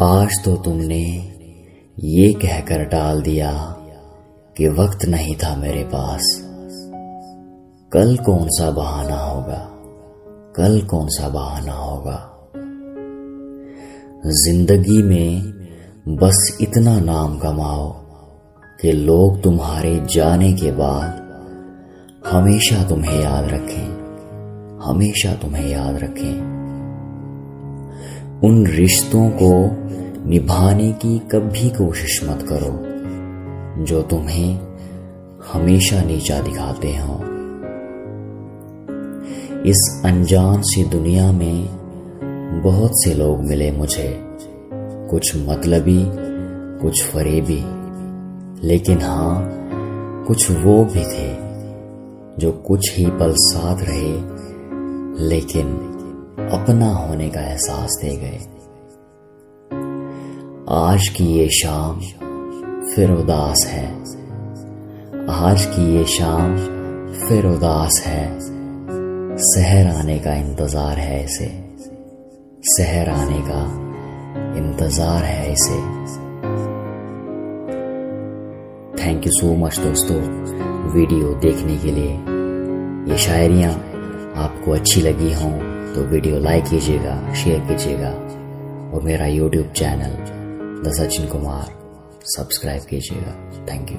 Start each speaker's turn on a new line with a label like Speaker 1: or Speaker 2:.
Speaker 1: आज तो तुमने ये कहकर टाल दिया कि वक्त नहीं था मेरे पास। कल कौन सा बहाना होगा? कल कौन सा बहाना होगा? ज़िंदगी में बस इतना नाम कमाओ कि लोग तुम्हारे जाने के बाद हमेशा तुम्हें याद रखें, हमेशा तुम्हें याद रखें। उन रिश्तों को निभाने की कभी कोशिश मत करो, जो तुम्हें हमेशा नीचा दिखाते हो। इस अनजान सी दुनिया में बहुत से लोग मिले मुझे, कुछ मतलबी, कुछ फरेबी, लेकिन हाँ कुछ वो भी थे, जो कुछ ही पल साथ रहे, लेकिन अपना होने का एहसास दे गए। आज की ये शाम फिर उदास है। आज की ये शाम फिर उदास है। शहर आने का इंतज़ार है इसे। शहर आने का इंतज़ार है इसे। थैंक यू सो मच दोस्तों, वीडियो देखने के लिए। ये शायरियाँ आपको अच्छी लगी हों। तो वीडियो लाइक कीजिएगा, शेयर कीजिएगा और मेरा YouTube channel the Sachin Kumar subscribe कीजिएगा। Thank you